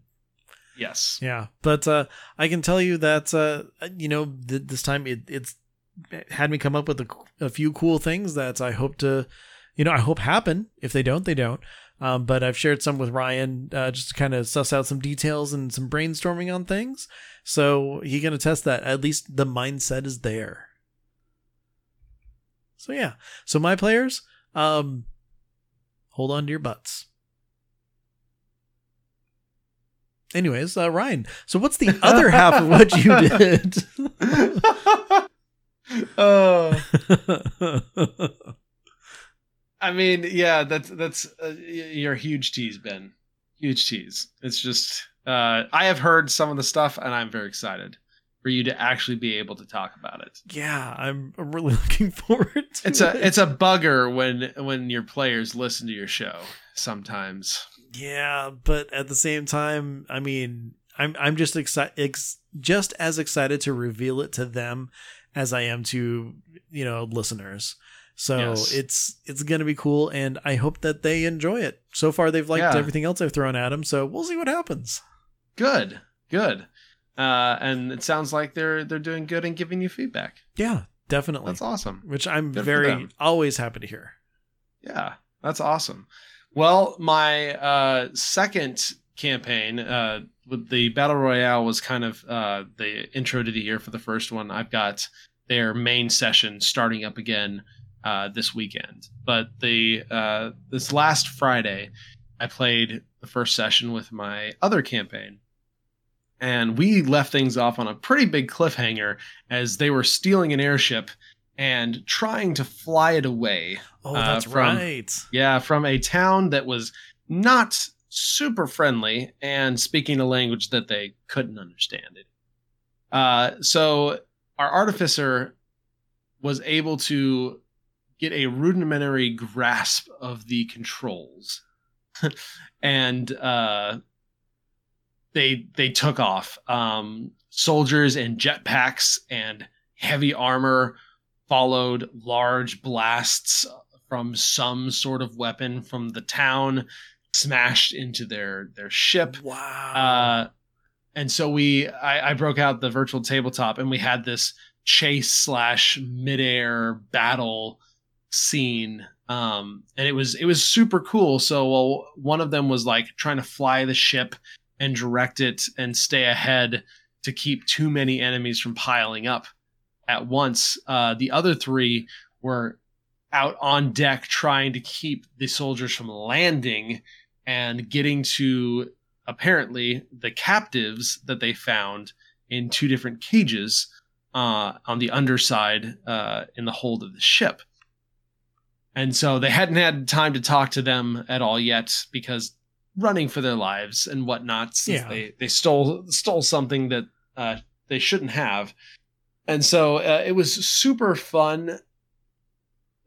Yes. Yeah, but uh, I can tell you that uh, you know th- this time it, it's had me come up with a, a few cool things that I hope to, you know, I hope happen. If they don't, they don't. Um, but I've shared some with Ryan uh, just to kind of suss out some details and some brainstorming on things. So he can attest that at least the mindset is there. So yeah. So my players, um, hold on to your butts. Anyways, uh, Ryan. So what's the <laughs> other half of what you did? <laughs> oh, <laughs> I mean, yeah, that's that's uh, y- huge tease, Ben. Huge tease. It's just uh, I have heard some of the stuff, and I'm very excited for you to actually be able to talk about it. yeah, I'm, I'm really looking forward to It's it. a it's a bugger when when your players listen to your show sometimes. Yeah, but at the same time, I mean, I'm I'm just excited, ex- just as excited to reveal it to them as I am to you know listeners. So Yes. it's it's gonna be cool, and I hope that they enjoy it. So far, they've liked Yeah. everything else I've thrown at them, so we'll see what happens. Good, good. Uh, and it sounds like they're they're doing good and giving you feedback. Yeah, definitely. That's awesome. Which I'm Good very always happy to hear. Yeah, that's awesome. Well, my uh, second campaign uh, with the battle royale was kind of uh, the intro to the year for the first one. I've got their main session starting up again uh, this weekend, but the uh, this last Friday, I played the first session with my other campaign. And we left things off on a pretty big cliffhanger as they were stealing an airship and trying to fly it away Oh, Uh, that's from- right. yeah, from a town that was not super friendly and speaking a language that they couldn't understand it. Uh, so our artificer was able to get a rudimentary grasp of the controls, <laughs> and uh, they they took off. Um, soldiers in jetpacks and heavy armor followed large blasts from some sort of weapon from the town smashed into their their ship. Wow. uh and so we I, I broke out the virtual tabletop and we had this chase slash midair battle scene. Um and it was it was super cool. So well, one of them was like trying to fly the ship and direct it and stay ahead to keep too many enemies from piling up at once uh the other three were out on deck trying to keep the soldiers from landing and getting to apparently the captives that they found in two different cages uh, on the underside uh, in the hold of the ship. And so they hadn't had time to talk to them at all yet because running for their lives and whatnot since Yeah. they, they stole stole something that uh, they shouldn't have. And so uh, it was super fun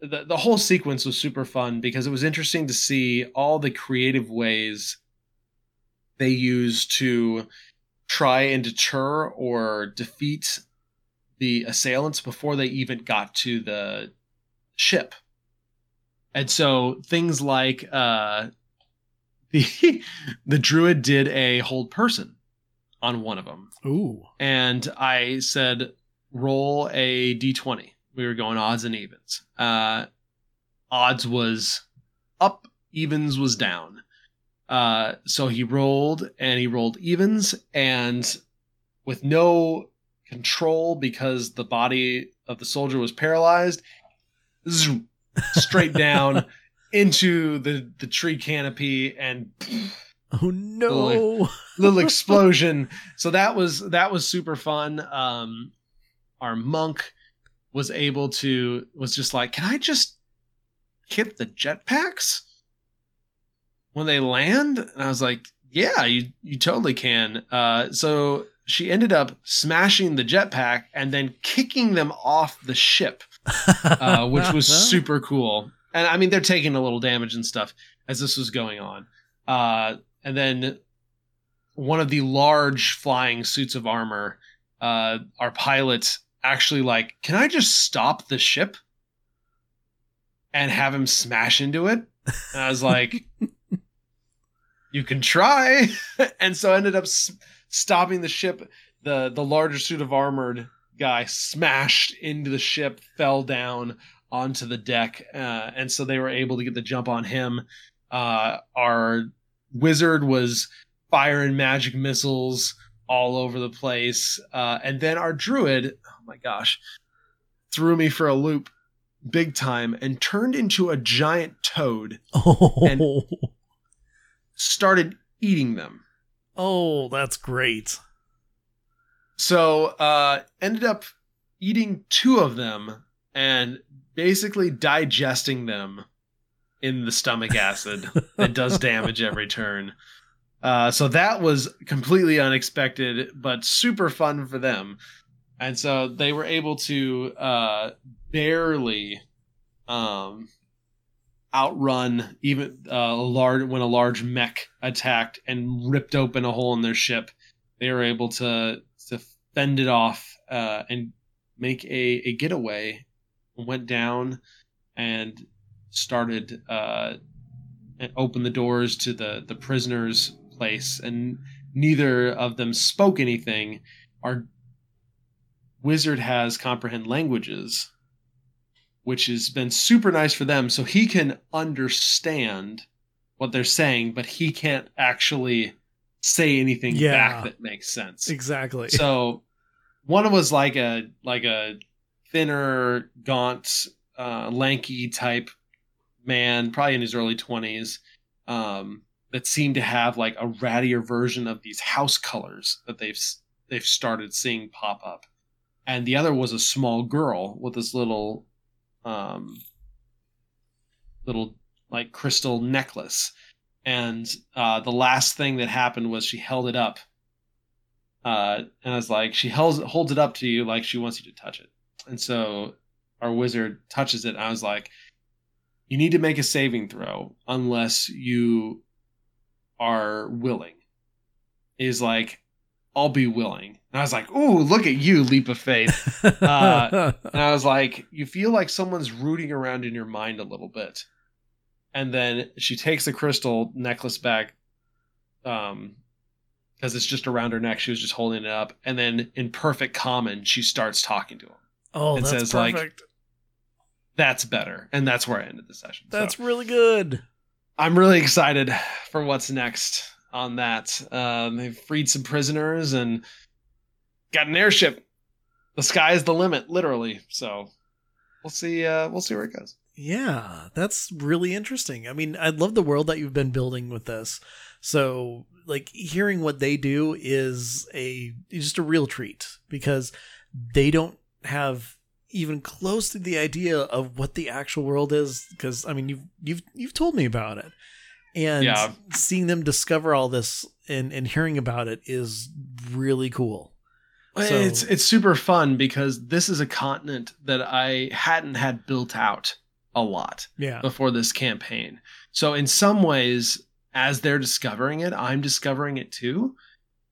the the whole sequence was super fun because it was interesting to see all the creative ways they used to try and deter or defeat the assailants before they even got to the ship. And so things like uh <laughs> the the druid did a hold person on one of them Ooh. and I said, roll a d20. We were going odds and evens. Uh, odds was up, evens was down. Uh, so he rolled and he rolled evens, and with no control because the body of the soldier was paralyzed, zoom, straight <laughs> down into the the tree canopy and Oh no. little explosion. So that was that was super fun. Um our monk was able to was just like, "Can I just hit the jetpacks when they land?" And I was like, "Yeah, you you totally can." Uh so she ended up smashing the jetpack and then kicking them off the ship, <laughs> uh, which was super cool. And I mean, they're taking a little damage and stuff as this was going on. Uh, and then one of the large flying suits of armor, uh, our pilot actually like, can I just stop the ship and have him smash into it? And I was like, <laughs> you can try. <laughs> and so I ended up s- stopping the ship. The the larger suit of armored guy smashed into the ship, fell down onto the deck, uh, and so they were able to get the jump on him. Uh, our wizard was firing magic missiles all over the place, uh, and then our druid, oh my gosh, threw me for a loop big time and turned into a giant toad <laughs> Oh. started eating them oh, that's great. so uh ended up eating two of them and basically digesting them in the stomach acid that does <laughs> damage every turn uh so that was completely unexpected but super fun for them. And so they were able to uh barely um outrun even uh, a large when a large mech attacked and ripped open a hole in their ship. They were able to to fend it off uh, and make a, a getaway. Went down and started uh, and opened the doors to the the prisoners place and neither of them spoke anything our wizard has comprehend languages which has been super nice for them so he can understand what they're saying but he can't actually say anything Yeah. back that makes sense Exactly. so one was like a like a thinner gaunt uh lanky type man probably in his early 20s um that seemed to have like a rattier version of these house colors that they've they've started seeing pop up. And the other was a small girl with this little um little like crystal necklace. And uh the last thing that happened was she held it up uh and I was like she holds holds it up to you like she wants you to touch it. And so our wizard touches it I was like you need to make a saving throw unless you are willing is like I'll be willing and I was like ooh look at you leap of faith <laughs> uh, and I was like, you feel like someone's rooting around in your mind a little bit. And then she takes the crystal necklace back, um, because it's just around her neck. She was just holding it up. And then in perfect common, she starts talking to him. oh, that's says, like, perfect. That's better. And that's where I ended the session. So that's really good. I'm really excited for what's next on that. Um, they've freed some prisoners and got an airship. The sky is the limit, literally. So we'll see. Uh, we'll see where it goes. Yeah, that's really interesting. I mean, I love the world that you've been building with this. So, like hearing what they do is a just a real treat because they don't have even close to the idea of what the actual world is because I mean, you've you've you've told me about it. And Yeah. seeing them discover all this and and hearing about it is really cool. So- it's it's super fun because this is a continent that I hadn't had built out a lot Yeah. before this campaign. So in some ways, as they're discovering it, I'm discovering it too,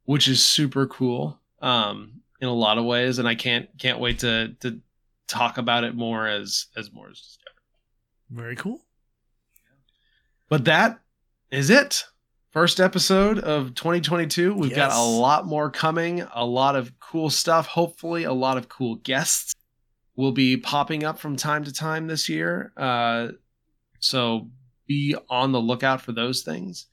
which is super cool. Um, in a lot of ways, and I can't can't wait to to talk about it more as as more is discovered. Very cool. But that is it. First episode of 2022. We've got a lot more coming, a lot of cool stuff, hopefully, a lot of cool guests will be popping up from time to time this year. Uh, so be on the lookout for those things.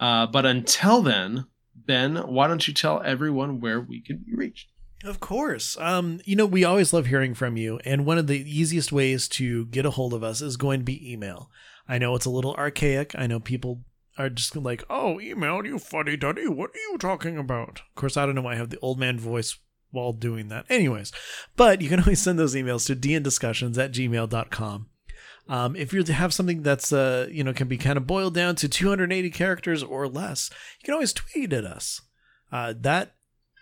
Uh, but until then, Ben, why don't you tell everyone where we can be reached? Of course. Um, you know, we always love hearing from you, and one of the easiest ways to get a hold of us is going to be email. I know it's a little archaic. I know people are just like, "Oh, email, you funny duddy. What are you talking about?" Of course, I don't know why I have the old man voice while doing that. Anyways, but you can <laughs> always send those emails to dndiscussions at gmail.com. Um, if you have something that's uh, you know can be kind of boiled down to 280 characters or less, you can always tweet at us. Uh, that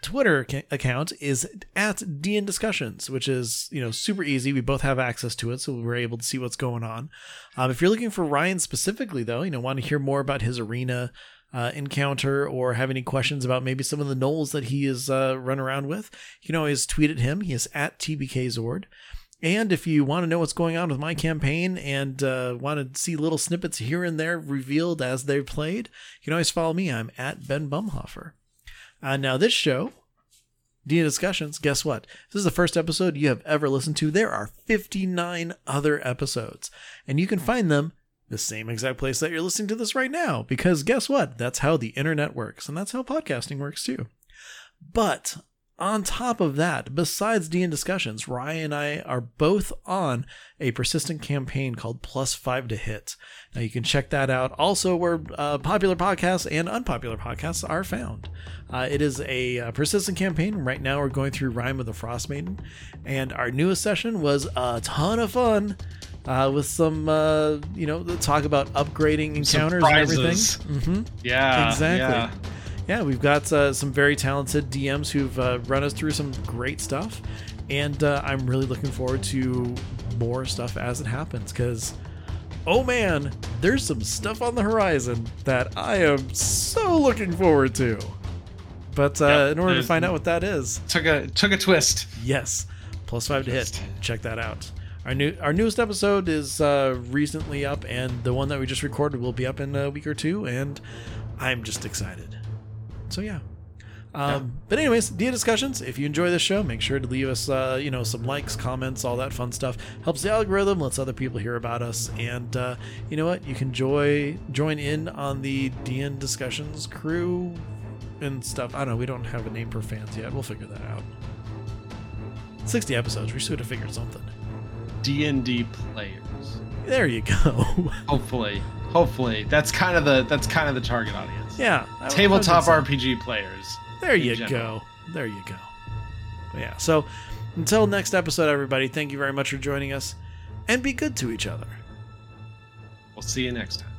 Twitter account is at DN Discussions, which is you know super easy. We both have access to it, so we're able to see what's going on. Um, if you're looking for Ryan specifically, though, you know want to hear more about his arena uh, encounter or have any questions about maybe some of the gnolls that he is uh, run around with, you can always tweet at him. He is at TBKZord. And if you want to know what's going on with my campaign and uh, want to see little snippets here and there revealed as they've played, you can always follow me. I'm at Ben Bumhofer. Uh, now, this show, DnD Discussions, guess what? This is the first episode you have ever listened to. There are 59 other episodes, and you can find them the same exact place that you're listening to this right now, because guess what? That's how the internet works, and that's how podcasting works too. But on top of that, besides DN discussions, Ryan and I are both on a persistent campaign called Plus Five to Hit. Now you can check that out. Also, where uh, popular podcasts and unpopular podcasts are found. Uh, it is a uh, persistent campaign. Right now, we're going through Rime of the Frostmaiden, and our newest session was a ton of fun. Uh, with some, uh, you know, the talk about upgrading encounters Surprises. and everything. hmm Yeah, Exactly. yeah. Yeah, we've got uh, some very talented DMs who've uh, run us through some great stuff, and uh, I'm really looking forward to more stuff as it happens. Because, oh man, there's some stuff on the horizon that I am so looking forward to. But uh, Yep, in order to find out what that is, Took a took a twist. yes, plus five to hit. Check that out. Our new our newest episode is uh, recently up, and the one that we just recorded will be up in a week or two, and I'm just excited. So yeah. Um, But anyways, DnD discussions. If you enjoy this show, make sure to leave us, uh, you know, some likes, comments, all that fun stuff. Helps the algorithm, lets other people hear about us, and uh, you know what? You can join join in on the DN discussions crew and stuff. I don't know. We don't have a name for fans yet. We'll figure that out. Sixty episodes. We should have figured something. D and D players. There you go. <laughs> Hopefully, hopefully that's kind of the that's kind of the target audience. Yeah. I- I would Tabletop. RPG players. There you general. go. There you go. But yeah. So until next episode, everybody, thank you very much for joining us and be good to each other. We'll see you next time.